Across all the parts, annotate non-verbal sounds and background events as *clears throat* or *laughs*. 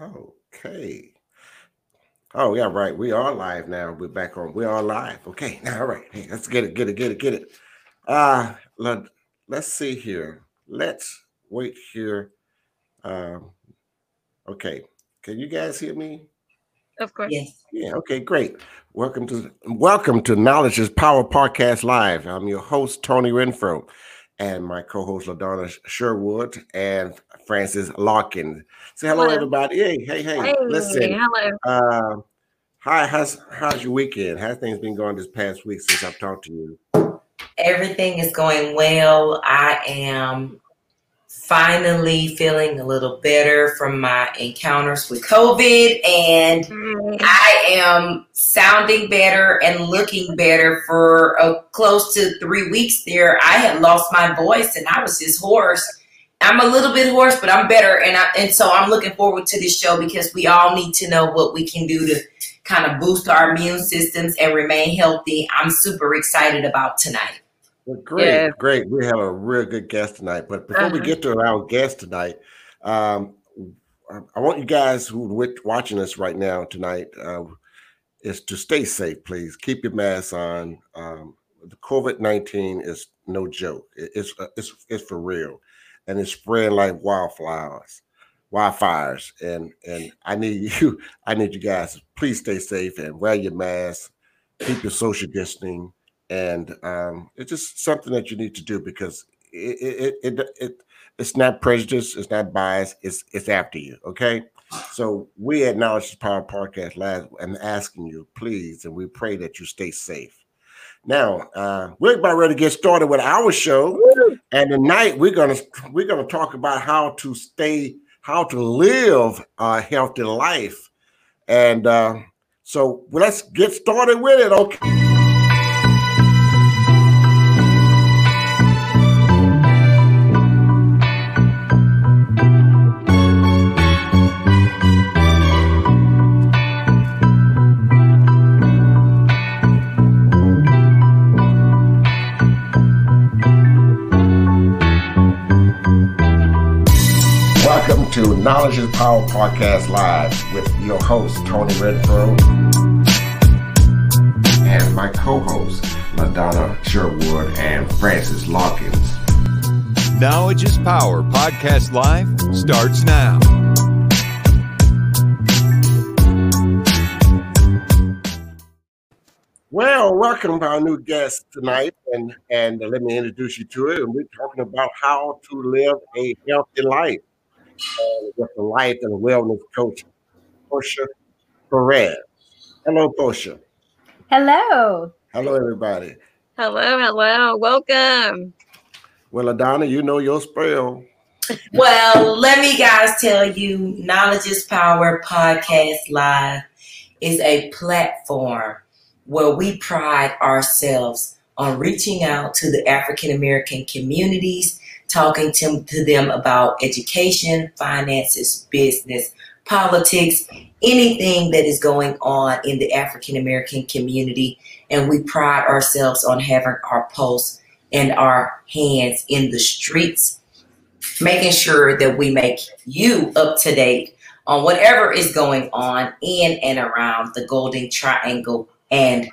Okay. Oh yeah, right. We are live now. We're back on. We are live. Okay. *laughs* All right. Hey, let's get it. Get it. Get it. Get it. Uh let, let's see here. Let's wait here. Um. Okay. Can you guys hear me? Of course. Yes. Yeah. Okay. Great. Welcome to welcome to Knowledge is Power Podcast Live. I'm your host Tony Renfro, and my co-host Ladonna Sherwood and Francis Larkin. Say hello, Hello. everybody. Hey, hey, hey. Hey, Listen. hello. Uh, hi, how's how's your weekend? How things been going this past week since I've talked to you? Everything is going well. I am finally feeling a little better from my encounters with COVID, and Mm, I am sounding better and looking better for uh, close to three weeks there. I had lost my voice and I was just hoarse. I'm a little bit hoarse, but I'm better, and I, and so I'm looking forward to this show because we all need to know what we can do to kind of boost our immune systems and remain healthy. I'm super excited about tonight. Well, great, great. We have a real good guest tonight. But before we Uh-huh. get to our guest tonight, um, I- I want you guys who are watching us right now tonight uh, is to stay safe, please. Keep your mask on. Um, the COVID nineteen is no joke. It's uh, it's it's for real, and it's spreading like wildflowers, wildfires. And and I need *laughs* you. I need you guys. Please stay safe and wear your mask. Keep your social distancing and um, it's just something that you need to do because it it, it it it it's not prejudice, it's not bias, it's it's after you. Okay, so we at Knowledge Power Podcast Live am asking you, please, and we pray that you stay safe. Now uh, we're about ready to get started with our show, and tonight we're gonna we're gonna talk about how to stay, how to live a healthy life, and uh, so let's get started with it. Okay. Knowledge is Power Podcast Live with your host, Tony Renfro, and my co host, LaDonna Sherwood and Francis Larkins. Knowledge is Power Podcast Live starts now. Well, welcome to our new guest tonight, and, and let me introduce you to it. And we're talking about how to live a healthy life Uh, with the life and wellness coach, Portia Perez. Hello, Portia. Hello. Hello, everybody. Hello, hello. Welcome. Well, Adonna, you know your spell. Well, let me guys tell you, Knowledge is Power Podcast Live is a platform where we pride ourselves on reaching out to the African American communities, talking to, to them about education, finances, business, politics, anything that is going on in the African American community. And we pride ourselves on having our pulse and our hands in the streets making sure that we make you up to date on whatever is going on in and around the Golden Triangle and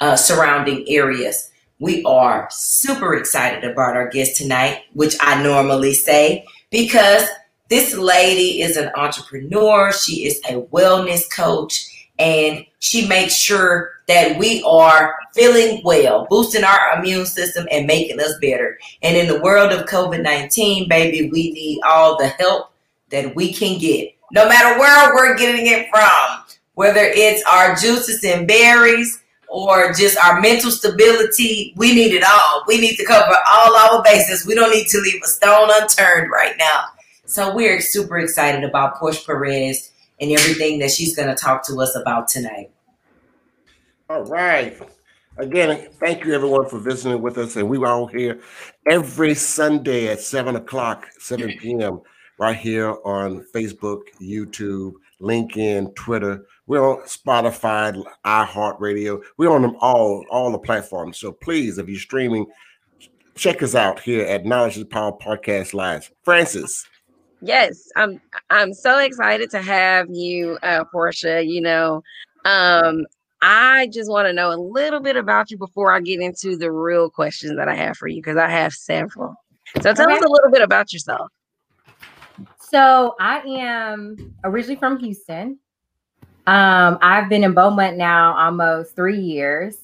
uh, surrounding areas. We are super excited about our guest tonight, which I normally say because this lady is an entrepreneur, she is a wellness coach, and she makes sure that we are feeling well, boosting our immune system and making us better. And in the world of COVID 19, baby, we need all the help that we can get, no matter where we're getting it from, whether it's our juices and berries or just our mental stability. We need it all. We need to cover all our bases. We don't need to leave a stone unturned right now. So we're super excited about Portia Perez and everything that she's going to talk to us about tonight. All right. Again, thank you everyone for visiting with us. And we are all here every Sunday at 7 o'clock, 7 p.m., right here on Facebook, YouTube, LinkedIn, Twitter. We're on Spotify, iHeartRadio. We're on them all, all the platforms. So please, if you're streaming, check us out here at Knowledge is Power Podcast Live. Francis. Yes, I'm I'm so excited to have you, uh, Portia. You know, um, I just want to know a little bit about you before I get into the real questions that I have for you because I have several. So tell Okay. us a little bit about yourself. So I am originally from Houston. Um, I've been in Beaumont now almost three years.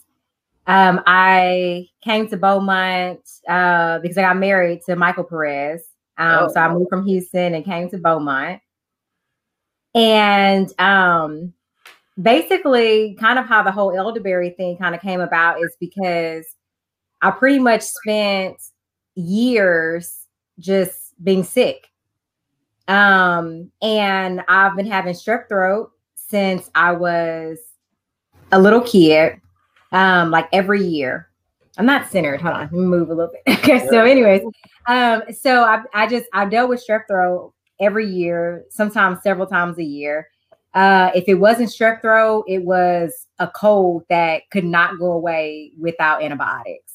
Um, I came to Beaumont uh, because I got married to Michael Perez. Um, Oh. So I moved from Houston and came to Beaumont. And um, basically, kind of how the whole elderberry thing kind of came about is because I pretty much spent years just being sick. Um, and I've been having strep throat since I was a little kid, um, like every year. I'm not centered. Hold on, let me move a little bit. *laughs* okay, so, anyways, um, so I, I just I dealt with strep throat every year, sometimes several times a year. Uh, if it wasn't strep throat, it was a cold that could not go away without antibiotics.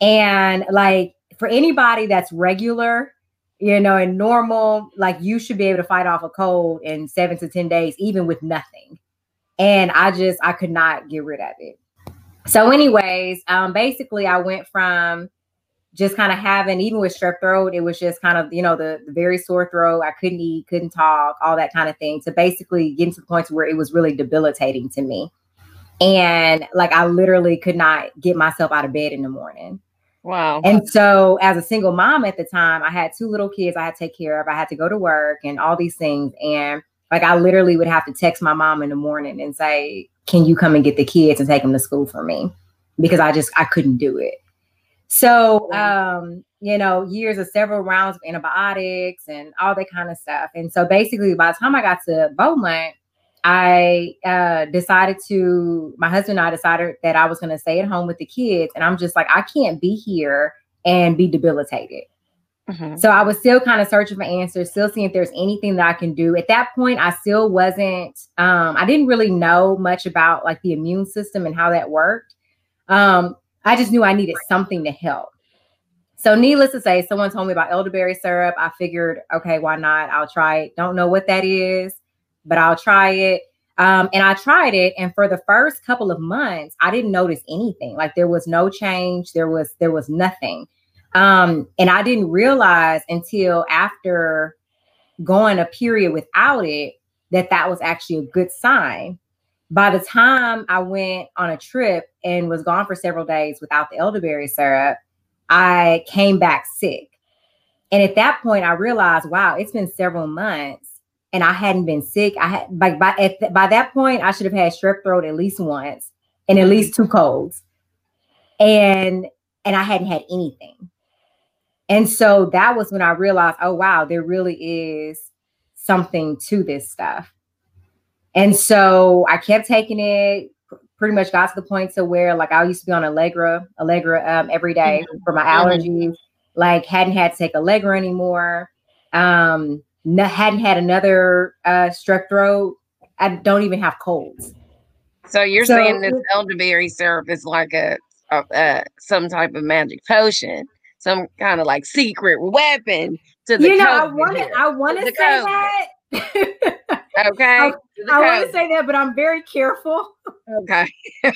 And like for anybody that's regular, you know, and normal, like you should be able to fight off a cold in seven to 10 days, even with nothing. And I just, I could not get rid of it. So, anyways, um, basically, I went from just kind of having, even with strep throat, it was just kind of, you know, the, the very sore throat. I couldn't eat, couldn't talk, all that kind of thing. To basically getting to the point where it was really debilitating to me. And like, I literally could not get myself out of bed in the morning. Wow. And so, as a single mom at the time, I had two little kids I had to take care of. I had to go to work and all these things. And like, I literally would have to text my mom in the morning and say, Can you come and get the kids and take them to school for me? Because I just, I couldn't do it. So, um, you know, years of several rounds of antibiotics and all that kind of stuff. And so, basically, by the time I got to Beaumont, I uh, decided to, my husband and I decided that I was going to stay at home with the kids. And I'm just like, I can't be here and be debilitated. Mhm. So I was still kind of searching for answers, still seeing if there's anything that I can do. At that point, I still wasn't, um, I didn't really know much about like the immune system and how that worked. Um, I just knew I needed something to help. So, needless to say, someone told me about elderberry syrup. I figured, okay, why not? I'll try it. Don't know what that is, but I'll try it. Um, and I tried it, and for the first couple of months, I didn't notice anything. Like there was no change. There was there was nothing. Um, and I didn't realize until after going a period without it that that was actually a good sign. By the time I went on a trip and was gone for several days without the elderberry syrup, I came back sick. And at that point, I realized, wow, it's been several months and I hadn't been sick. I had like by th- by that point, I should have had strep throat at least once and at least two colds, and and I hadn't had anything. And so that was when I realized, oh wow, there really is something to this stuff. And so I kept taking it. Pretty much got to the point to where like I used to be on Allegra, Allegra um, every day for my allergies. Like hadn't had to take Allegra anymore. Um, hadn't had another uh, strep throat. I don't even have colds. So you're So- saying this elderberry syrup is like a, a uh, some type of magic potion, some kind of like secret weapon to the you know, I want to. I want to say COVID. that. Okay. *laughs* I- I want to say that, but I'm very careful. Okay. *laughs*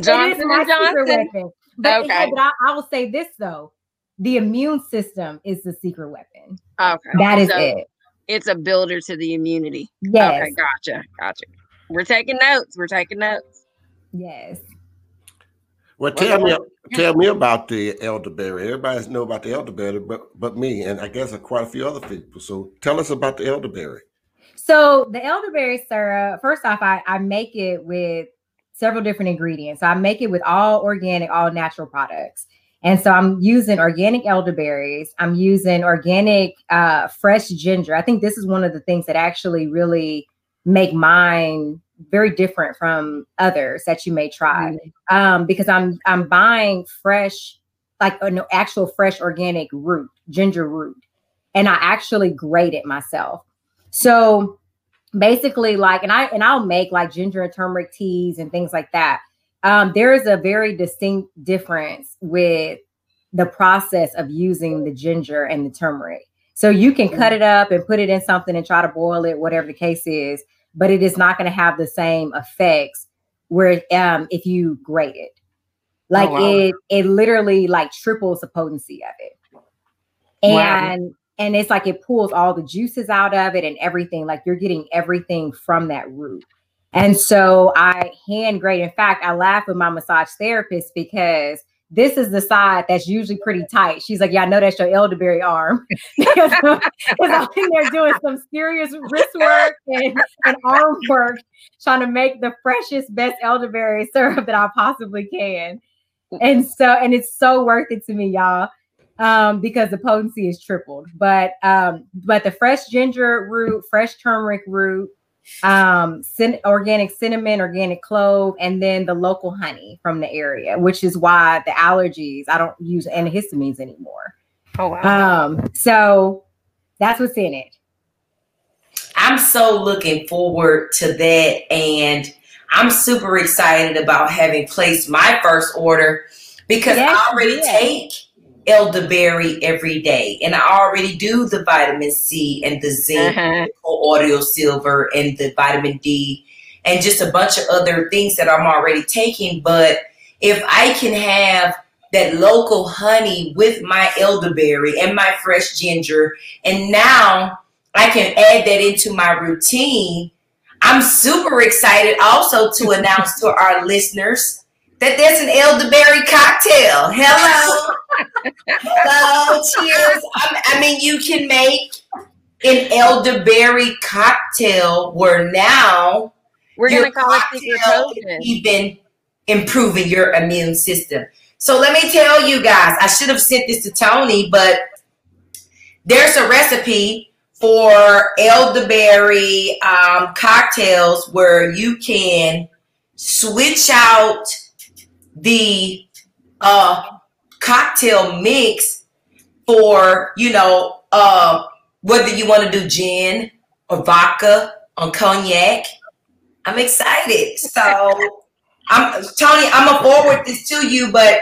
Johnson my and secret Johnson. weapon. But, Okay. but I, I will say this though: the immune system is the secret weapon. Okay. That is So it. It's a builder to the immunity. Yes. Okay, gotcha. Gotcha. We're taking notes. We're taking notes. Yes. Well, tell me, tell me about the elderberry. Everybody know about the elderberry, but but me, and I guess quite a few other people. So tell us about the elderberry. So the elderberry syrup, first off, I, I make it with several different ingredients. So I make it with all organic, all natural products. And so I'm using organic elderberries. I'm using organic uh, fresh ginger. I think this is one of the things that actually really make mine very different from others that you may try. Um, because I'm I'm buying fresh, like an actual fresh organic root, ginger root, and I actually grate it myself. So basically, like, and I and I'll make like ginger and turmeric teas and things like that. Um, there is a very distinct difference with the process of using the ginger and the turmeric. So you can cut it up and put it in something and try to boil it, whatever the case is, but it is not going to have the same effects where um if you grate it. Like wow. it it literally like triples the potency of it. Wow. And and it's like it pulls all the juices out of it and everything. Like you're getting everything from that root. And so I hand grate. In fact, I laugh with my massage therapist because this is the side that's usually pretty tight. She's like, Yeah, I know that's your elderberry arm. *laughs* because I'm in there doing some serious wrist work and, and arm work, trying to make the freshest, best elderberry syrup that I possibly can. And so, and it's so worth it to me, y'all um, because the potency is tripled. But um, but the fresh ginger root, fresh turmeric root, um, cin- organic cinnamon, organic clove, and then the local honey from the area, which is why the allergies I don't use antihistamines anymore. Oh wow. Um, so that's what's in it. I'm so looking forward to that. And I'm super excited about having placed my first order because Yes, I already yes. take elderberry every day. And I already do the vitamin C and the zinc, Uh-huh. audio silver, and the vitamin D, and just a bunch of other things that I'm already taking. But if I can have that local honey with my elderberry and my fresh ginger, and now I can add that into my routine. I'm super excited also to *laughs* announce to our listeners that there's an elderberry cocktail. Hello. Hello. Cheers. I, I mean, you can make an elderberry cocktail where now We're your gonna call it secret cocktail is potion. even improving your immune system. So let me tell you guys, I should have sent this to Tony, but there's a recipe for elderberry um, cocktails where you can switch out the uh, cocktail mix for you know uh, whether you want to do gin or vodka or cognac. I'm excited. So I'm Tony, I'm gonna forward this to you, but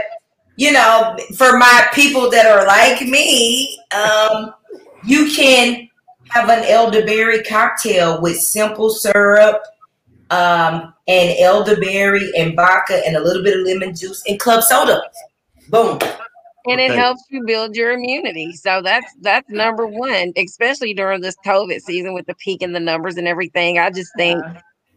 you know, for my people that are like me, um, you can have an elderberry cocktail with simple syrup, um, and elderberry and vodka and a little bit of lemon juice and club soda. Boom. and it Okay. helps you build your immunity. So that's that's number one, especially during this COVID season with the peak in the numbers and everything. I just think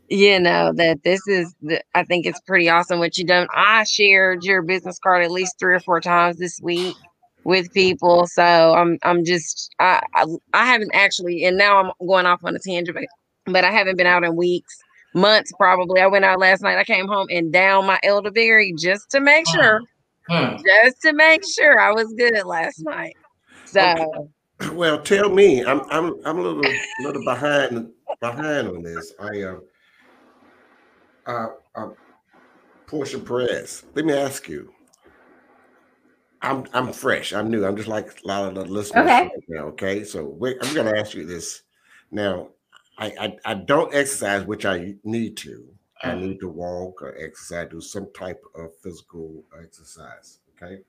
you know that this is the, I think it's pretty awesome what you done. I shared your business card at least three or four times this week with people. So I'm I'm just I I, I haven't actually and now I'm going off on a tangent, but, but I haven't been out in weeks. Months probably. I went out last night. I came home and down my elderberry just to make sure Hmm. just to make sure I was good last night. So *clears throat* Well, tell me, I'm I'm I'm a little little behind behind on this. I uh, uh, uh Portia Perez. Let me ask you. I'm I'm fresh. I'm new. I'm just like a lot of the listeners Okay. right now. Okay, so wait, I'm going to ask you this. Now, I, I I don't exercise, which I need to. I mm-hmm. need to walk or exercise, do some type of physical exercise. Okay,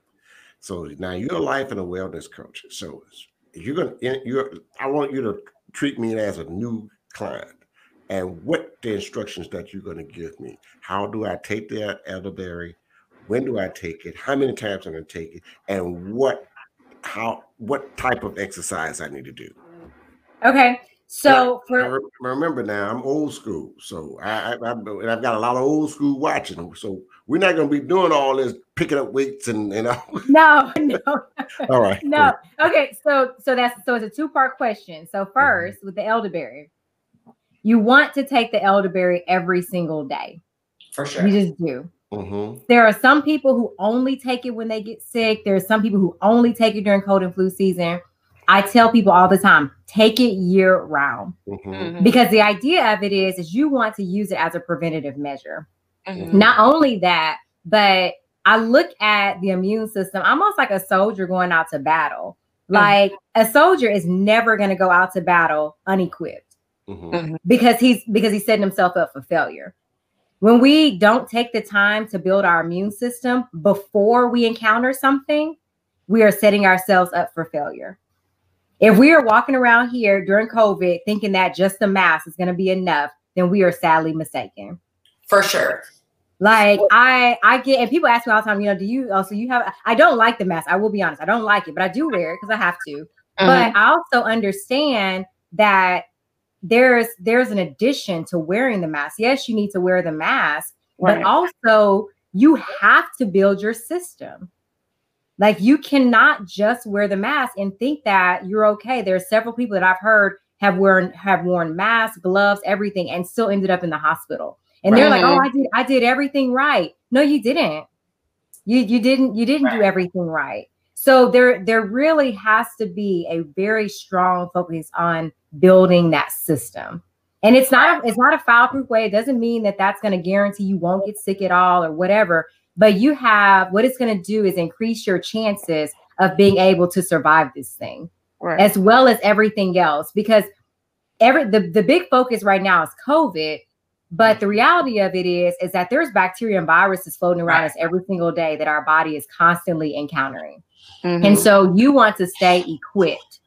so now you're a life and a wellness coach. So you're gonna you're I want you to treat me as a new client. And what the instructions that you're going to give me? How do I take the elderberry? When do I take it? How many times I'm going to take it? And what how what type of exercise I need to do? Okay. So I for re- remember now, I'm old school, so I, I, I and I've got a lot of old school watching. So we're not going to be doing all this picking up weights and you *laughs* know. no, no, *laughs* all right. no. Okay, so so that's so it's a two part question. So 1st with the elderberry, you want to take the elderberry every single day. For sure. You just do. Mm-hmm. There are some people who only take it when they get sick. There are some people who only take it during cold and flu season. I tell people all the time, take it year round Mm-hmm. mhm, because the idea of it is is you want to use it as a preventative measure. mhm. Not only that, but I look at the immune system almost like a soldier going out to battle. Like a soldier is never going to go out to battle unequipped Mm-hmm. because he's because he's setting himself up for failure. When we don't take the time to build our immune system before we encounter something, we are setting ourselves up for failure. If we are walking around here during COVID thinking that just the mask is going to be enough, then we are sadly mistaken. For sure. Like I, I get, and people ask me all the time, you know, do you also you have? I don't like the mask. I will be honest, I don't like it, but I do wear it because I have to. Mm-hmm. But I also understand that there's there's an addition to wearing the mask. Yes, you need to wear the mask, Right. but also you have to build your system. Like you cannot just wear the mask and think that you're okay. There are several people that I've heard have worn have worn masks, gloves, everything, and still ended up in the hospital. And they're like, "Oh, I did, I did everything right." No, you didn't. You you didn't you didn't do everything right. So there there really has to be a very strong focus on building that system. And it's not a, it's not a foul proof way. It doesn't mean that that's going to guarantee you won't get sick at all or whatever. But you have what it's going to do is increase your chances of being able to survive this thing Right. as well as everything else because every the, the big focus right now is covid but the reality of it is is that there's bacteria and viruses floating around Right. us every single day that our body is constantly encountering Mhm. and so you want to stay equipped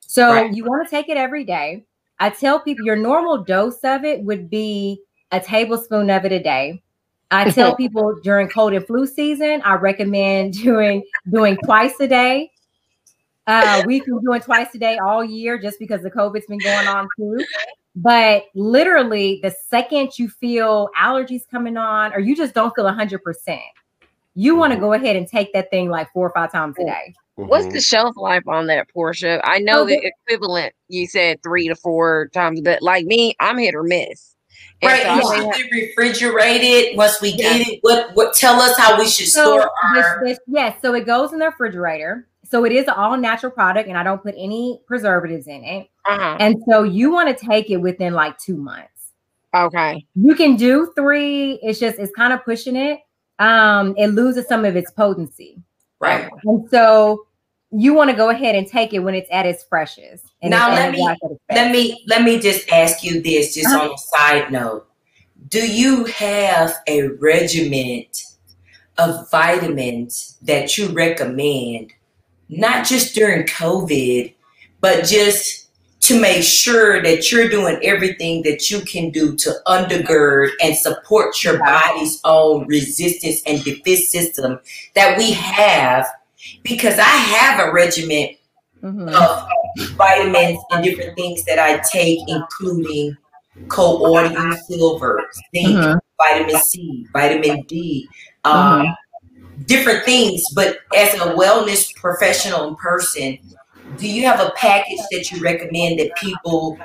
so Right. you want to take it every day i tell people your normal dose of it would be a tablespoon of it a day i *laughs* tell people during cold and flu season i recommend doing doing twice a day uh, we've been doing twice a day all year just because the COVID's been going on too. But literally, the second you feel allergies coming on, or you just don't feel 100%, you want to go ahead and take that thing like four or five times a day. What's Mhm. the shelf life on that Portia? I know Oh, the equivalent you said three to four times, but like me, I'm hit or miss. Right. so I You may should have- be refrigerated once we Yeah. get it. What what tell us how we should So, store this, our this, yes, so it goes in the refrigerator. So it is an all natural product, and I don't put any preservatives in it. uh-huh. And so you want to take it within like two months. Okay. You can do three. It's just it's kind of pushing it. Um, it loses some of its potency. right. And so you want to go ahead and take it when it's at its freshest. And Now, let me- Let me let me just ask you this, just Uh-huh. on a side note. Do you have a regiment of vitamins that you recommend, not just during COVID, but just to make sure that you're doing everything that you can do to undergird and support your body's own resistance and defense system that we have? Because I have a regiment Mhm. of vitamins and different things that I take, including coordinating silver, zinc, Mhm. vitamin C, vitamin D, um, different things. But as a wellness professional and person, do you have a package that you recommend that people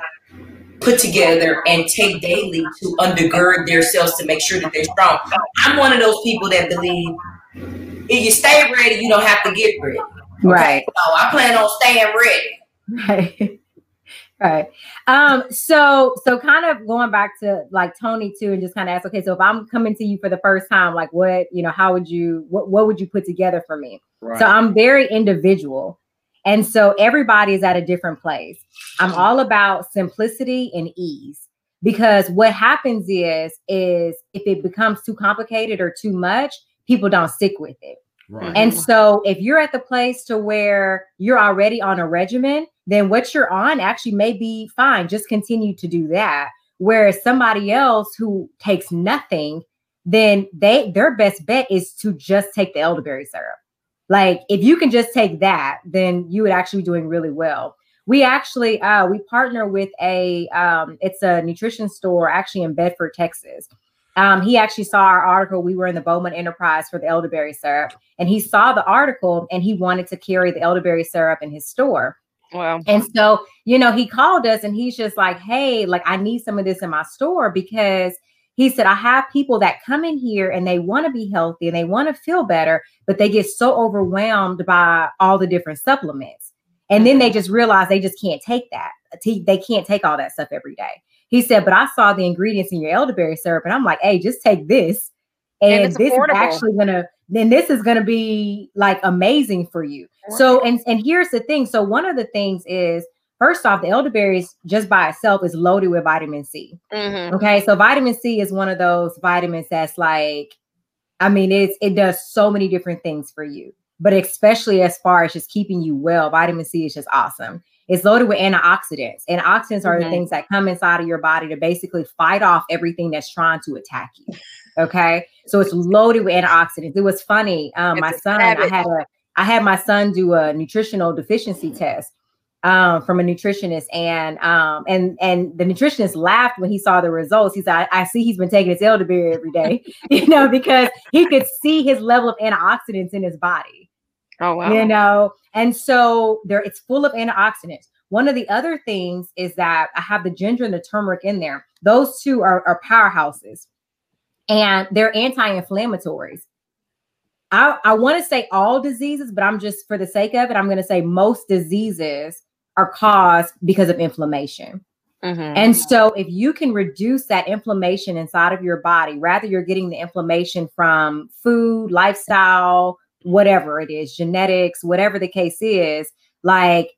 put together and take daily to undergird themselves to make sure that they're strong? I'm one of those people that believe if you stay ready, you don't have to get ready. Right. So I plan on staying ready. Right. *laughs* right. Um, so so kind of going back to like Tony too, and just kind of ask, okay, so if I'm coming to you for the first time, like what, you know, how would you what what would you put together for me? Right. So I'm very individual. And so everybody is at a different place. I'm all about simplicity and ease because what happens is is if it becomes too complicated or too much, people don't stick with it. right. And so if you're at the place to where you're already on a regimen, then what you're on actually may be fine. Just continue to do that. Whereas somebody else who takes nothing, then they their best bet is to just take the elderberry syrup. Like if you can just take that, then you would actually be doing really well. We actually uh we partner with a um it's a nutrition store actually in Bedford, Texas. Um, he actually saw our article. We were in the Beaumont Enterprise for the elderberry syrup, and he saw the article and he wanted to carry the elderberry syrup in his store. Wow. And so, you know, he called us and he's just like, hey, like, I need some of this in my store because he said, I have people that come in here and they want to be healthy and they want to feel better, but they get so overwhelmed by all the different supplements. And then they just realize they just can't take that. They can't take all that stuff every day. He said, but I saw the ingredients in your elderberry syrup and I'm like, hey, just take this. And And, this affordable. is actually gonna then this is gonna be like amazing for you. So and and here's the thing. So one of the things is first off, the elderberries just by itself is loaded with vitamin C. mhm. Okay, so vitamin C is one of those vitamins that's like, I mean, it's it does so many different things for you. but especially as far as just keeping you well, vitamin C is just awesome. It's loaded with antioxidants. Antioxidants are Mhm. the things that come inside of your body to basically fight off everything that's trying to attack you. Okay. So it's loaded with antioxidants. It was funny. Um, my son, I had a I had my son do a nutritional deficiency test um, from a nutritionist, and um, and and the nutritionist laughed when he saw the results. He said, "I, I see he's been taking his elderberry every day, *laughs* you know, because he could see his level of antioxidants in his body, Oh wow. you know, and so there it's full of antioxidants." One of the other things is that I have the ginger and the turmeric in there. Those two are, are powerhouses, and they're anti-inflammatories. I, I want to say all diseases, but I'm just for the sake of it, I'm going to say most diseases are caused because of inflammation. Mhm. And so, if you can reduce that inflammation inside of your body, rather you're getting the inflammation from food, lifestyle, whatever it is, genetics, whatever the case is, like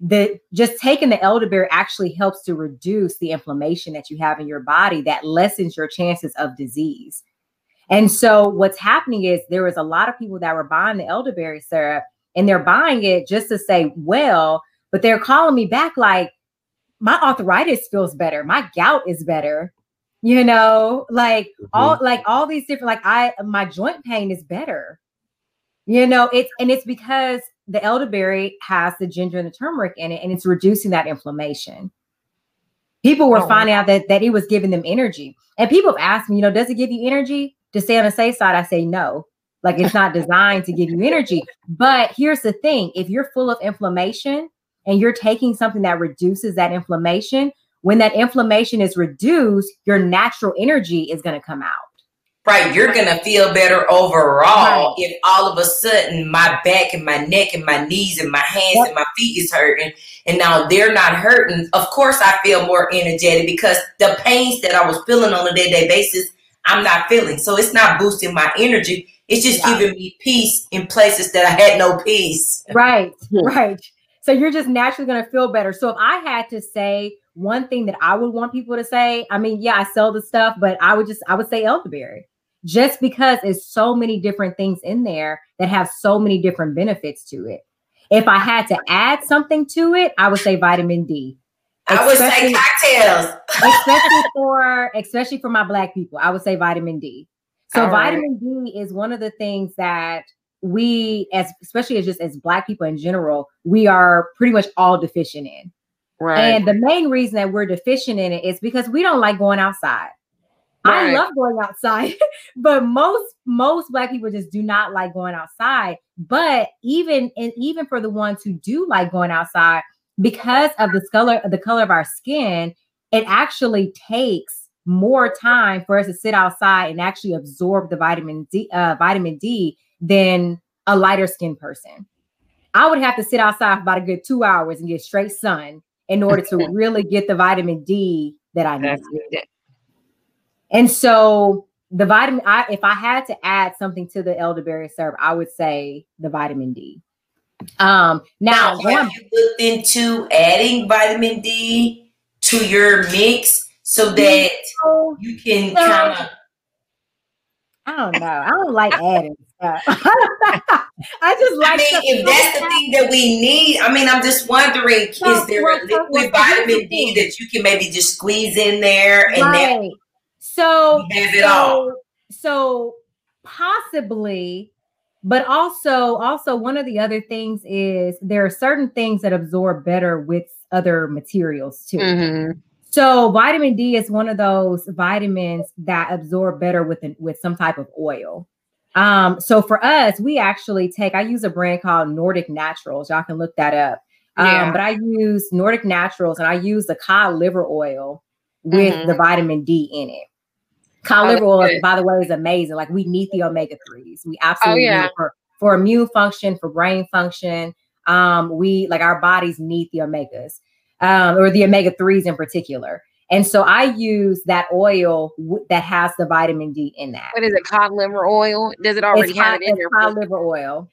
the just taking the elderberry actually helps to reduce the inflammation that you have in your body that lessens your chances of disease. And so what's happening is there was a lot of people that were buying the elderberry syrup and they're buying it just to say, well, but they're calling me back like my arthritis feels better, my gout is better. You know, like all mm-hmm. like all these different like I my joint pain is better. You know, it's and it's because the elderberry has the ginger and the turmeric in it and it's reducing that inflammation. People were Oh, finding out that that it was giving them energy. And people have asked me, you know, does it give you energy? To stay on the safe side, I say no. Like it's not designed to give you energy. But here's the thing: if you're full of inflammation and you're taking something that reduces that inflammation, when that inflammation is reduced, your natural energy is going to come out. Right, you're gonna feel better overall Right. if all of a sudden my back and my neck and my knees and my hands Yep. and my feet is hurting, and now they're not hurting. Of course, I feel more energetic because the pains that I was feeling on a day-to-day basis, I'm not feeling. So it's not boosting my energy. It's just Yeah. giving me peace in places that I had no peace. Right, hmm. right. So you're just naturally going to feel better. So if I had to say one thing that I would want people to say, I mean, yeah, I sell the stuff, but I would just I would say elderberry. Just because it's so many different things in there that have so many different benefits to it. If I had to add something to it, I would say vitamin D. I would say cocktails. especially *laughs* for especially for my black people i would say vitamin d so All right. vitamin d is one of the things that we as especially as just as black people in general we are pretty much all deficient in Right. and the main reason that we're deficient in it is because we don't like going outside i love going outside *laughs* but most most black people just do not like going outside but even and even for the ones who do like going outside because of the color the color of our skin it actually takes more time for us to sit outside and actually absorb the vitamin D uh, vitamin D than a lighter skinned person. I would have to sit outside for about a good two hours and get straight sun in order to *laughs* really get the vitamin D that I need. And so the vitamin, I if I had to add something to the elderberry syrup, I would say the vitamin D. Um, now, Now, have you looked into adding vitamin D to your mix so that you can No. kind of I don't know. I don't like adding stuff. *laughs* I just like. I mean, if that's the thing that we need, I mean, I'm just wondering, No, is there well, a liquid well, so here's the vitamin D that you can maybe just squeeze in there and then right. So you have all? so, so possibly, but also also one of the other things is there are certain things that absorb better with other materials too. Mhm. So vitamin D is one of those vitamins that absorb better with an, with some type of oil. Um, so for us, we actually take. I use a brand called Nordic Naturals. Y'all can look that up. Um, Yeah. but I use Nordic Naturals, and I use the cod liver oil with Mhm. the vitamin D in it. Cod Oh, liver oil, by the way, is amazing. Like we need the omega threes. We absolutely yeah. need it for for immune function, for brain function. Um, we like our bodies need the omegas um, or the omega 3s in particular. And so I use that oil w- that has the vitamin D in that. What is it? Cod liver oil? Does it already It's have cod, it in there? cod liver oil.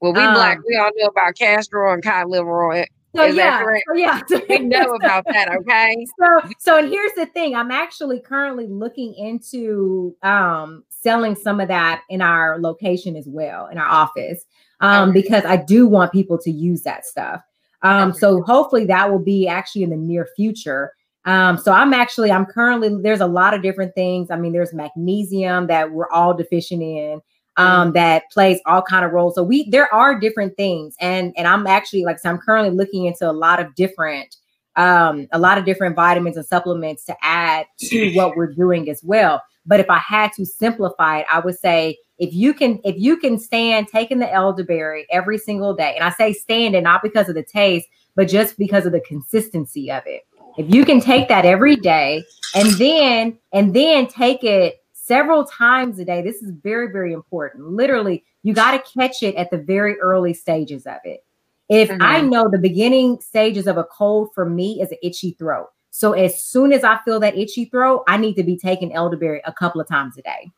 Well, we black, um, we all know about castor oil and cod liver oil. So Is yeah, so yeah. *laughs* We know about that, okay? so so and here's the thing i'm actually currently looking into um selling some of that in our location as well in our office um, Okay. because I do want people to use that stuff. Um, Okay. so hopefully that will be actually in the near future. Um, so I'm actually, I'm currently, there's a lot of different things. I mean, there's magnesium that we're all deficient in, um, that plays all kind of roles. So we, there are different things. And, and I'm actually like, so I'm currently looking into a lot of different, um, a lot of different vitamins and supplements to add to what we're doing as well. But if I had to simplify it, I would say if you can, if you can stand taking the elderberry every single day, and I say stand and not because of the taste, but just because of the consistency of it. If you can take that every day and then and then take it several times a day, this is very, very important. Literally, you got to catch it at the very early stages of it. If I know the beginning stages of a cold for me is an itchy throat. So as soon as I feel that itchy throat, I need to be taking elderberry a couple of times a day.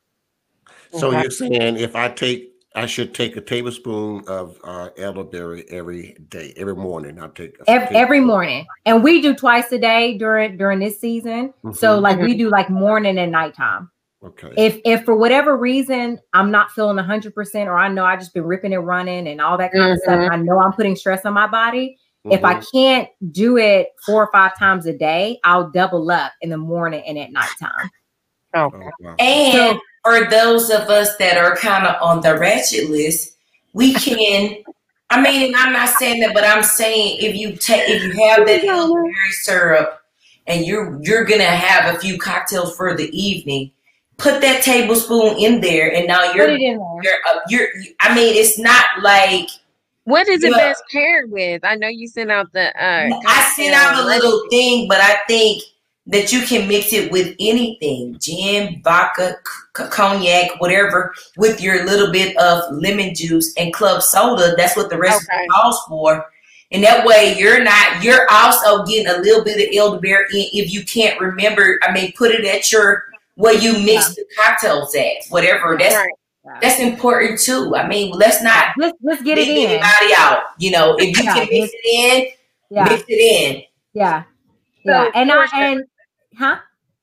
So Okay. you're saying if I take, I should take a tablespoon of uh, elderberry every day, every morning. I'll take a Every, every morning. And we do twice a day during during this season. So Mhm. like we do like morning and nighttime. Okay. If if for whatever reason I'm not feeling 100% or I know I just been ripping and running and all that kind of stuff, Mhm. I know I'm putting stress on my body, if I Mhm. can't do it four or five times a day, I'll double up in the morning and at nighttime. Okay. Oh, wow. And So- for those of us that are kind of on the ratchet list, we can. I mean, and I'm not saying that, but I'm saying if you take if you have that *laughs* elderberry syrup and you're you're gonna have a few cocktails for the evening, put that tablespoon in there, and now you're it in there. you're uh, you're. I mean, it's not like What is it best paired with? I know you sent out the. Uh, I sent out a little thing, but I think that you can mix it with anything gin, vodka, c- cognac, whatever, with your little bit of lemon juice and club soda. That's what the recipe Okay. calls for. And that way you're not, you're also getting a little bit of elderberry in if you can't remember. I mean, put it at your, where you mix the cocktails at, whatever. That's, Right. that's important too. I mean, let's not Let's let's get it in. anybody out. You know, if you Yeah, can mix it in, Yeah, mix it in. yeah, So, yeah. And I Portia- and huh?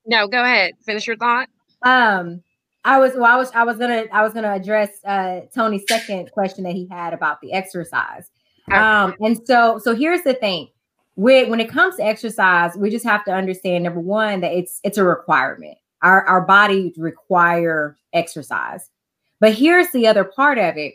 No, go ahead. Finish your thought. Um, I was well, I was I was gonna I was gonna address uh Tony's second question that he had about the exercise. Okay. Um, and so so here's the thing. When when it comes to exercise, we just have to understand number one that it's it's a requirement. Our our bodies require exercise. But here's the other part of it.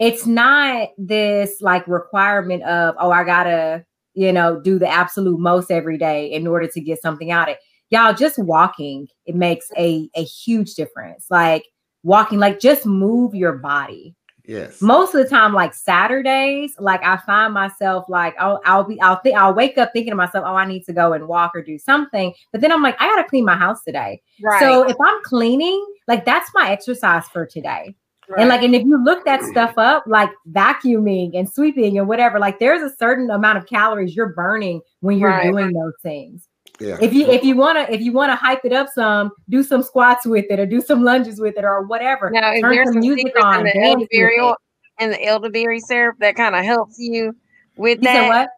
It's not this like requirement of, oh, I gotta, you know, do the absolute most every day in order to get something out of it y'all just walking it makes a a huge difference like walking like just move your body Yes. most of the time like saturdays like i find myself like i'll, I'll be i'll think i'll wake up thinking to myself oh i need to go and walk or do something but then i'm like i gotta clean my house today Right. so if i'm cleaning like that's my exercise for today right. and like, and if you look that stuff up, like vacuuming and sweeping and whatever, like there's a certain amount of calories you're burning when you're Right. doing those things. Yeah. If you if you wanna if you wanna hype it up some, do some squats with it or do some lunges with it or whatever. now, is turn there some some music on, the elderberry oil and the elderberry syrup that kind of helps you with You said what?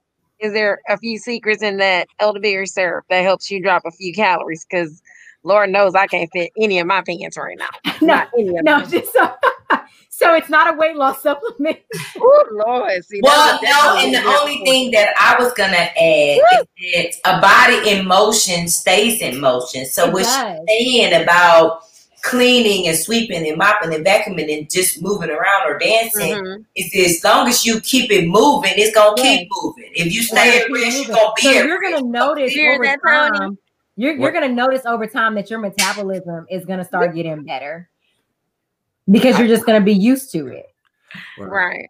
Is there a few secrets in that elderberry syrup that helps you drop a few calories? Because Lord knows I can't fit any of my pants right now. *laughs* No, Not any of no, them. just so, *laughs* so it's not a weight loss *laughs* supplement. Oh Lord, see, Well, no, and the a only different thing that I was gonna add is that a body in motion stays in motion. So It what does. she's saying about cleaning and sweeping and mopping and vacuuming and just moving around or dancing Mhm. is as long as you keep it moving, it's gonna Yes. keep moving. If you stay at rest, you're gonna be so at you're gonna notice over that, Tony? time. You're, you're What? gonna notice over time that your metabolism is gonna start getting better because you're just gonna be used to it. Well, Right.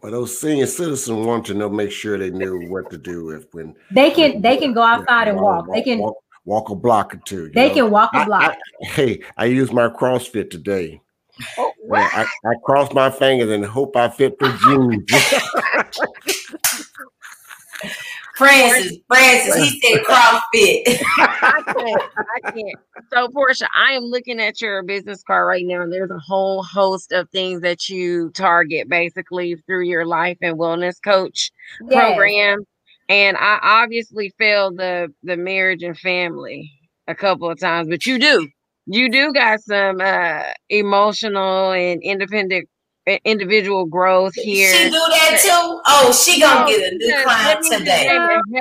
Well, those senior citizens want to know, make sure they knew what to do if when They can they can go Yeah, outside and walk. They can walk, walk a block or two. they know? can walk a block. I- hey, I used my CrossFit today. Oh, Well, I, I crossed my fingers and hope I fit for jeans. *laughs* *laughs* *laughs* Francis, Francis, he said CrossFit. *laughs* I can't. I can't. So, Portia, I am looking at your business card right now, and there's a whole host of things that you target basically through your life and wellness coach Yes. program. And I obviously failed the the marriage and family a couple of times, but you do. You do got some uh emotional and independent individual growth here. She do that too. Oh, she gonna get a new client today.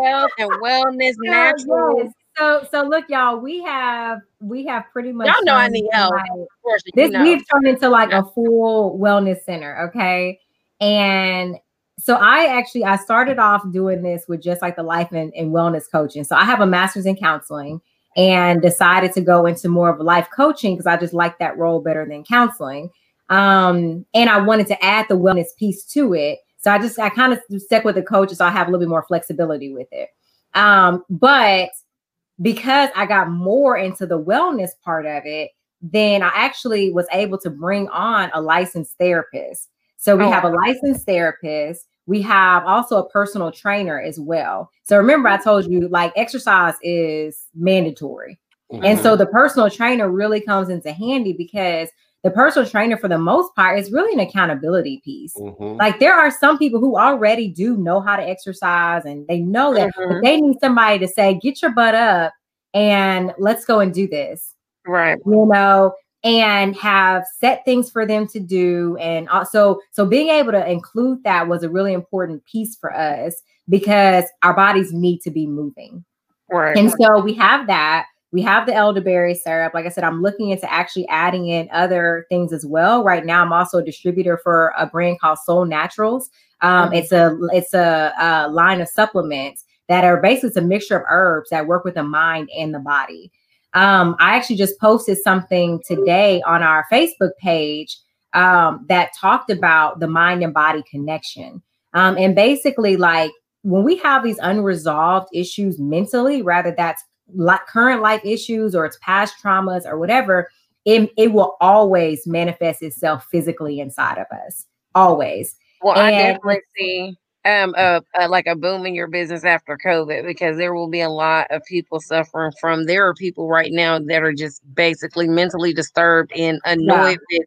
Health and wellness, *laughs* natural. Yes. So, so look, y'all. We have we have pretty much. Y'all know I need help. like, Of course, you this know. we've turned into like a full wellness center okay and so i actually i started off doing this with just like the life and, and wellness coaching so i have a master's in counseling and decided to go into more of a life coaching because i just like that role better than counseling um and i wanted to add the wellness piece to it so i just i kind of stuck with the coaches so i have a little bit more flexibility with it um but because i got more into the wellness part of it then I actually was able to bring on a licensed therapist. So we Oh, have a licensed therapist. We have also a personal trainer as well. So remember, I told you like exercise is mandatory. And so the personal trainer really comes into handy because the personal trainer, for the most part, is really an accountability piece. Mhm. Like there are some people who already do know how to exercise and they know that, but Mhm. they need somebody to say, get your butt up and let's go and do this right. you know and have set things for them to do and also so being able to include that was a really important piece for us because our bodies need to be moving Right. and so we have that we have the elderberry syrup like i said i'm looking into actually adding in other things as well right now i'm also a distributor for a brand called soul naturals um, Mhm. it's a it's a, a line of supplements that are basically it's a mixture of herbs that work with the mind and the body um, I actually just posted something today on our Facebook page um, that talked about the mind and body connection. Um, and basically, like when we have these unresolved issues mentally, rather that's like current life issues or it's past traumas or whatever, it, it will always manifest itself physically inside of us. Always. Well, I definitely see um a, a like a boom in your business after COVID because there will be a lot of people suffering from. There are people right now that are just basically mentally disturbed and annoyed with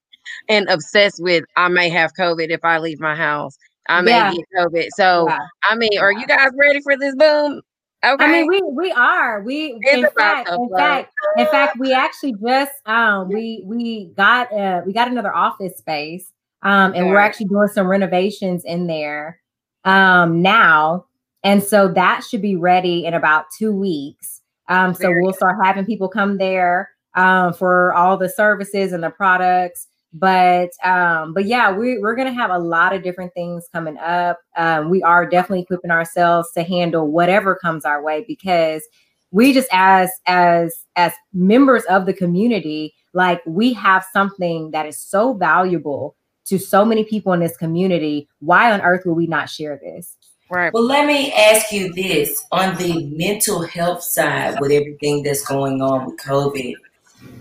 and obsessed with. I may have COVID if I leave my house. I may Yeah. get COVID. So Yeah. I mean, are you guys ready for this boom? Okay. I mean, we we are. We It's in fact, in fact, in fact, we actually just um we we got uh we got another office space. Um and we're actually doing some renovations in there um now. And so that should be ready in about two weeks. Um, so Very we'll start having people come there um for all the services and the products. But um, but yeah, we, we're gonna have a lot of different things coming up. Um, we are definitely equipping ourselves to handle whatever comes our way because we just as as as members of the community, like we have something that is so valuable to so many people in this community. Why on earth would we not share this? right. Well, let me ask you this on the mental health side with everything that's going on with COVID,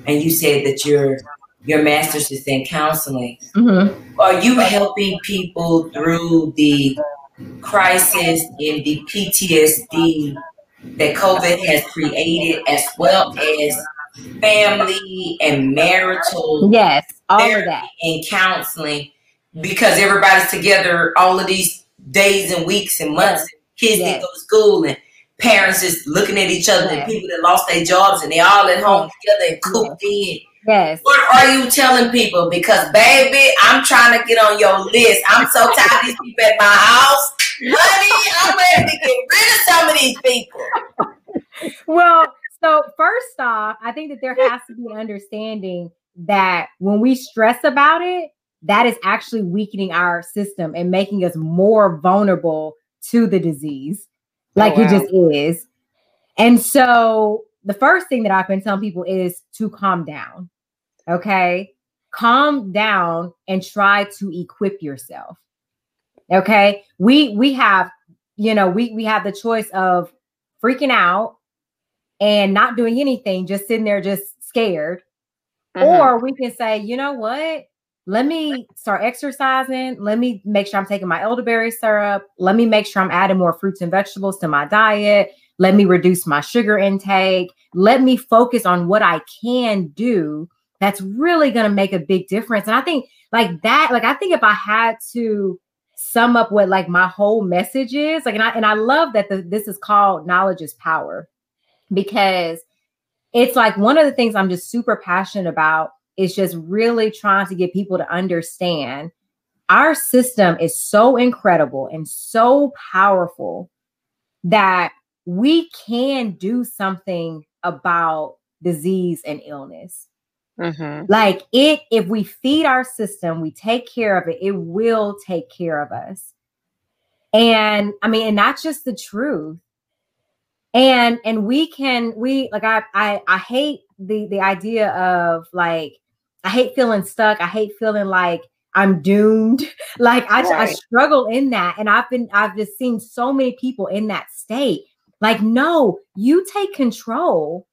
and you said that your your master's is in counseling. Mm-hmm. Are you helping people through the crisis and the PTSD that COVID has created, as well as family and marital Yes, all of that. and counseling? Because everybody's together all of these days and weeks and months. Kids Yes. didn't go to school and parents is looking at each other and people that lost their jobs and they all at home together and cooped in. Yes. What are you telling people? Because baby, I'm trying to get on your list. I'm so tired of these people at my house. Honey, I'm ready to get rid of some of these people. well, so first off, I think that there has to be an understanding that when we stress about it, that is actually weakening our system and making us more vulnerable to the disease. Oh, like Oh, it just is. And so the first thing that I've been telling people is to calm down. Okay. Calm down and try to equip yourself. Okay. We we have, you know, we we have the choice of freaking out and not doing anything, just sitting there just scared. Mhm. Or we can say, you know what? Let me start exercising. Let me make sure I'm taking my elderberry syrup. Let me make sure I'm adding more fruits and vegetables to my diet. Let me reduce my sugar intake. Let me focus on what I can do that's really going to make a big difference. And I think like that, like I think if I had to sum up what like my whole message is, like and I and I love that the, this is called knowledge is power because it's like one of the things I'm just super passionate about is just really trying to get people to understand our system is so incredible and so powerful that we can do something about disease and illness. Mhm. Like it, if we feed our system, we take care of it, it will take care of us. And I mean, and that's just the truth. And and we can we like I I I hate the the idea of like I hate feeling stuck. I hate feeling like I'm doomed. *laughs* Like I, I struggle in that. And I've been I've just seen so many people in that state. Like, no, you take control.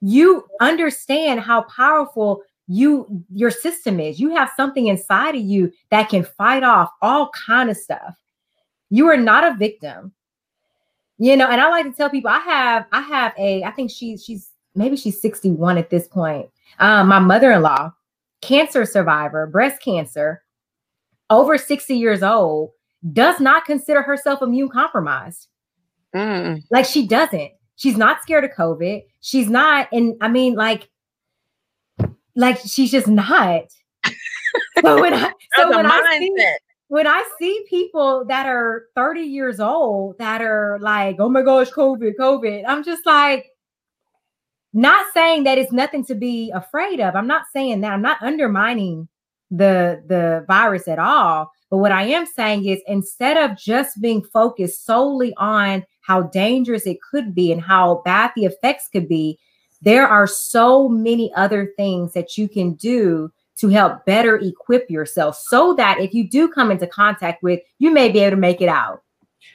You understand how powerful you your system is. You have something inside of you that can fight off all kind of stuff. You are not a victim. You know, and I like to tell people I have I have a I think she's she's maybe she's 61 at this point. Um, my mother-in-law, cancer survivor, breast cancer, over 60 years old, does not consider herself immune compromised. Mm. Like she doesn't. She's not scared of COVID. She's not, and I mean, like, like she's just not. *laughs* so when I so when I see when I see people that are 30 years old that are like, oh my gosh, COVID, COVID, I'm just like, not saying that it's nothing to be afraid of. I'm not saying that. I'm not undermining the the virus at all. But what I am saying is instead of just being focused solely on how dangerous it could be and how bad the effects could be, there are so many other things that you can do to help better equip yourself so that if you do come into contact with, you may be able to make it out.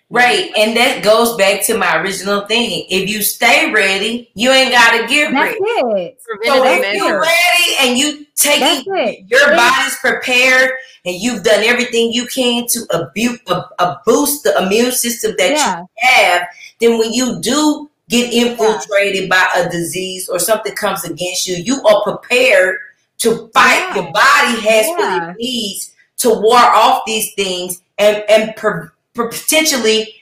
Right. And that goes back to my original thing. If you stay ready, you ain't gotta get ready. it. So if you're ready and you That's taking it. your And- body's prepared and you've done everything you can to abu- a, a boost the immune system that Yeah. you have, then when you do get infiltrated by a disease or something comes against you, you are prepared to fight. Yeah. Your body has what it needs to war off these things and and per, per- potentially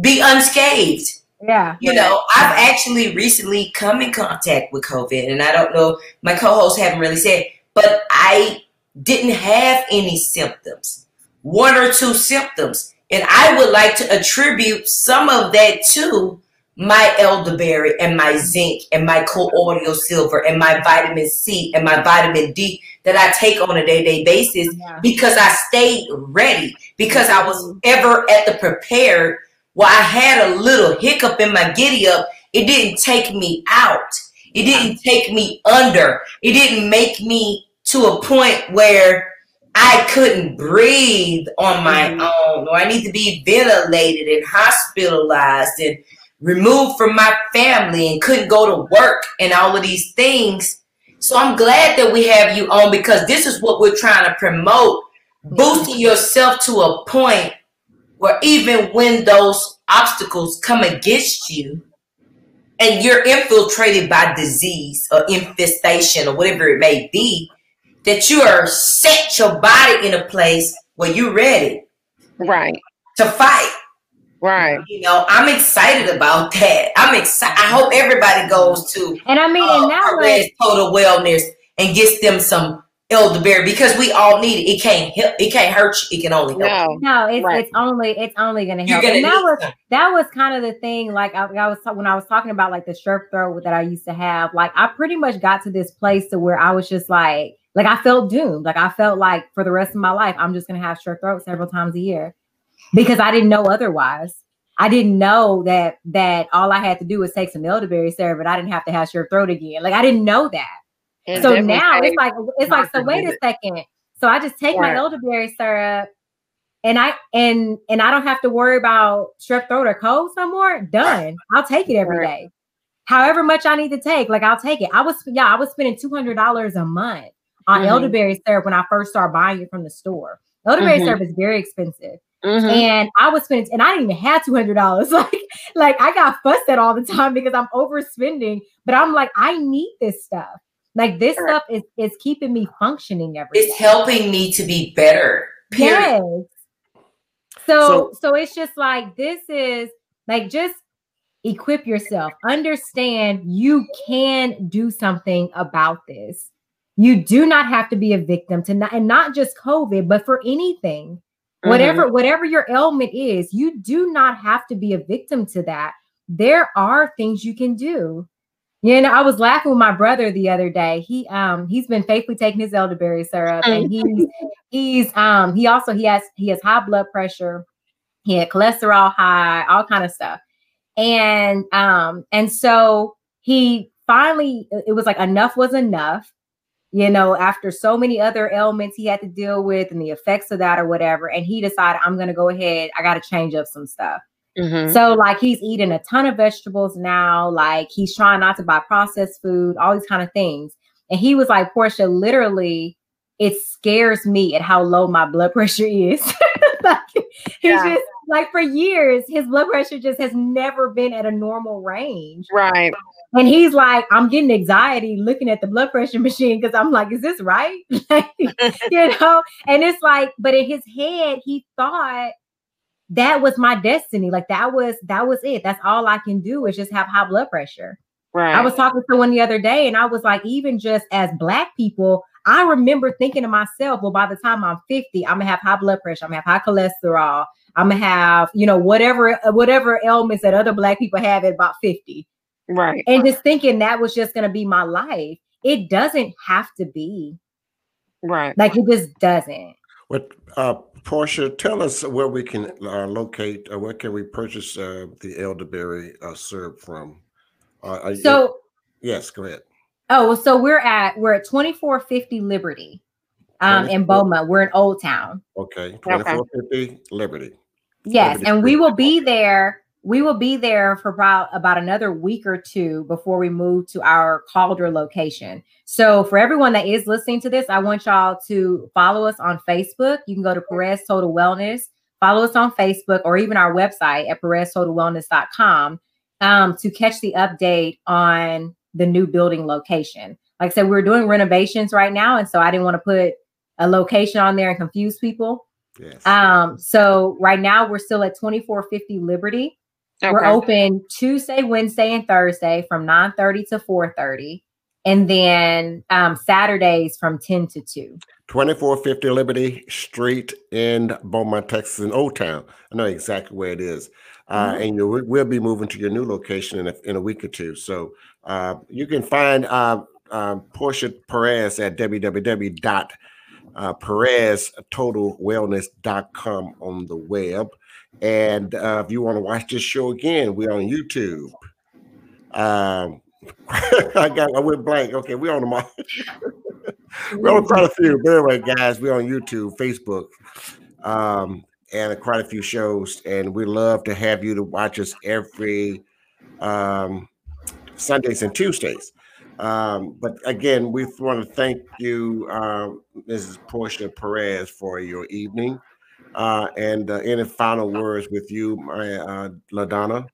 be unscathed. Yeah. You know, I've actually recently come in contact with COVID, and I don't know, my co hosts haven't really said, but I didn't have any symptoms, one or two symptoms. And I would like to attribute some of that to my elderberry and my zinc and my colloidal silver and my vitamin C and my vitamin D that I take on a day to day basis Yeah. because I stayed ready, because I was ever at the prepared. While I had a little hiccup in my giddy up, it didn't take me out. It didn't take me under. It didn't make me to a point where I couldn't breathe on my Mhm. own, or I need to be ventilated and hospitalized and removed from my family and couldn't go to work and all of these things. So I'm glad that we have you on because this is what we're trying to promote boosting yourself to a point where even when those obstacles come against you and you're infiltrated by disease or infestation or whatever it may be, that you are set your body in a place where you're ready Right. to fight. Right. You know, I'm excited about that. I'm excited. I hope everybody goes to And I mean, uh, and was Perez Total Wellness and gets them some elderberry because we all need it. It can't help. It can't hurt you. It can only help. No. no, it's Right. it's only it's only gonna help. gonna And that was some. that was kind of the thing. Like I, I was when I was talking about like the strep throat that I used to have. Like I pretty much got to this place to where I was just like, like I felt doomed. Like I felt like for the rest of my life, I'm just gonna have strep throat several times a year because I didn't know otherwise. I didn't know that that all I had to do was take some elderberry syrup, but I didn't have to have strep throat again. Like I didn't know that. It so now it's like it's like so wait a second so i just take my elderberry syrup and i and and i don't have to worry about strep throat or cold no more done i'll take it every day. However much i need to take like i'll take it i was yeah i was spending $200 a month on Mhm. elderberry syrup when i first started buying it from the store elderberry Mhm. syrup is very expensive Mhm. and I was spending, and I didn't even have two hundred dollars. *laughs* Like, like I got fussed at all the time because I'm overspending. But I'm like, I need this stuff. Like this Sure. stuff is is keeping me functioning every It's day. helping me to be better. Period. Yes. So, So- so it's just like this is like just equip yourself. Understand you can do something about this. You do not have to be a victim to not, and not just COVID, but for anything. Mm-hmm. Whatever, whatever your ailment is, you do not have to be a victim to that. There are things you can do. You know, I was laughing with my brother the other day. He um he's been faithfully taking his elderberry syrup, and he's he's um he also he has he has high blood pressure, he had cholesterol high, all kind of stuff, and um and so he finally it was like enough was enough you know, after so many other ailments he had to deal with and the effects of that or whatever. And he decided, I'm going to go ahead, I got to change up some stuff. Mhm. So, like, he's eating a ton of vegetables now. Like, he's trying not to buy processed food, all these kind of things. And he was like, Portia, literally, it scares me at how low my blood *laughs* pressure is. *laughs* like, he's Yeah. just like, for years, his blood pressure just has never been at a normal range. Right. And he's like, I'm getting anxiety looking at the blood pressure *laughs* machine because I'm like, is this right? *laughs* Like, *laughs* you know? And it's like, but in his head, he thought that was my destiny. Like that was that was it. That's all I can do is just have high blood pressure. Right. I was talking to one the other day, and I was like, even just as black people, I remember thinking to myself, well, by the time I'm 50, I'm gonna have high blood pressure, I'm gonna have high cholesterol, I'm gonna have, you know, whatever whatever ailments that other black people have at about 50 right. and just thinking that was just going to be my life. It doesn't have to be Right. like it just doesn't. What, uh, Portia, tell us where we can uh, locate, uh, where can we purchase uh, the elderberry uh, syrup from? Uh, are you- So, yes, go ahead. oh, so we're at we're at twenty four fifty Liberty, um, in Beaumont. We're in Old Town. Okay, twenty-four fifty Liberty. Yes, Liberty and we will be there. We will be there for about about another week or two before we move to our Calder location. So for everyone that is listening to this, I want y'all to follow us on Facebook. You can go to Perez Total Wellness, follow us on Facebook or even our website at pereztotalwellness.com um, to catch the update on the new building location. Like I said, we're doing renovations right now, and so I didn't want to put a location on there and confuse people. Yes. Um, so right now we're still at 2450 Liberty. We're open Tuesday, Wednesday, and Thursday from 9:30 to 4:30. And then um, Saturdays from 10 to 2. 2450 Liberty Street in Beaumont, Texas, in Old Town. I know exactly where it is. Uh, Mhm. And you will we'll be moving to your new location in a, in a week or two. So uh, you can find uh, um, Portia Perez at www.pereztotalwellness.com on the web. And uh, if you want to watch this show again, we're on YouTube. Um, *laughs* I got I went blank. Okay, we're on the *laughs* we're on quite a few. But anyway, guys, we're on YouTube, Facebook, um, and quite a few shows. And we love to have you to watch us every um, Sundays and Tuesdays. Um, but again, we want to thank you, um, Mrs. Portia Perez, for your evening. Uh, and uh, any final words with you, my uh, Ladonna?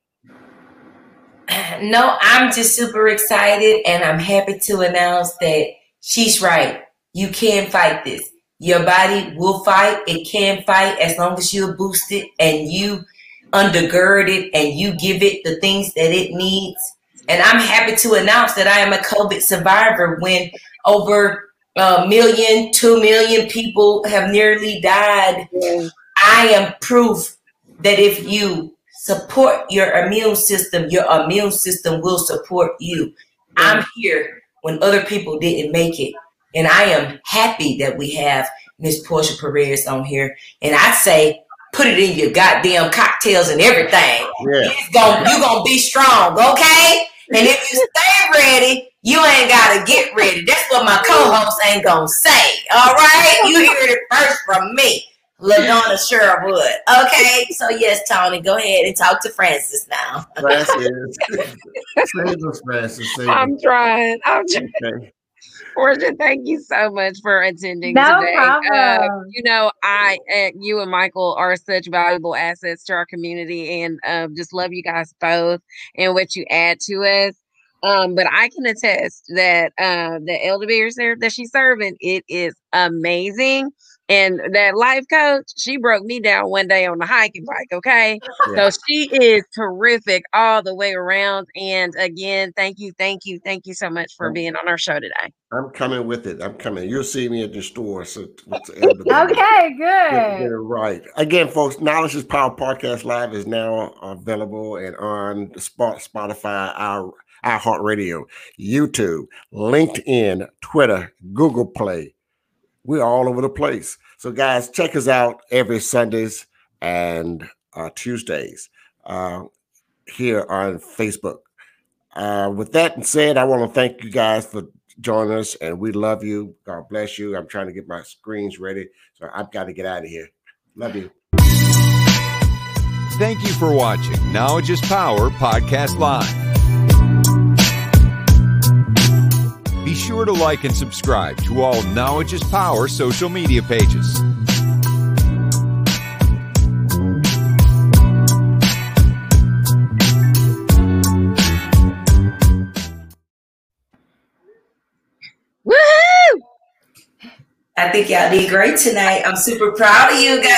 No, I'm just super excited and I'm happy to announce that she's right. You can fight this. Your body will fight. It can fight as long as you're boosted and you undergird it and you give it the things that it needs. And I'm happy to announce that I am a COVID survivor when over a million, two million people have nearly died Yes. I am proof that if you support your immune system, your immune system will support you. I'm here when other people didn't make it. And I am happy that we have Miss Portia Perez on here. And I say, put it in your goddamn cocktails and everything. Yeah. It's gonna, you're gonna be strong, okay? And if you stay ready, you ain't gotta get ready. That's what my co-host ain't gonna say. All right? You heard it first from me. LaDonna Sherwood. Okay, so yes, Tony, go ahead and talk to Francis now. Francis. Save us, Francis. Save. I'm trying. I'm trying. Okay. Portia, thank you so much for attending No today. Uh, problem. you know, I, uh, you and Michael are such valuable assets to our community, and um, just love you guys both and what you add to us. Um, but I can attest that uh, the elderberry syrup that she's serving, it is amazing. And that life coach, she broke me down one day on the hiking bike. Okay. Yeah. So she is terrific all the way around. And again, thank you, thank you, thank you so much for being on our show today. I'm coming with it. I'm coming. You'll see me at the store. So *laughs* okay, good. right. Again, folks, Knowledge is Power Podcast Live is now available and on the spot Spotify, our iHeartRadio, YouTube, LinkedIn, Twitter, Google Play we're all over the place. So, guys, check us out every Sundays and uh, Tuesdays uh, here on Facebook. Uh, with that said, I want to thank you guys for joining us, and we love you. God bless you. I'm trying to get my screens ready, so I've got to get out of here. Love you. Thank you for watching Knowledge is Power Podcast Live. Be sure to like and subscribe to all Knowledge is Power social media pages. I think y'all did great tonight. I'm super proud of you guys.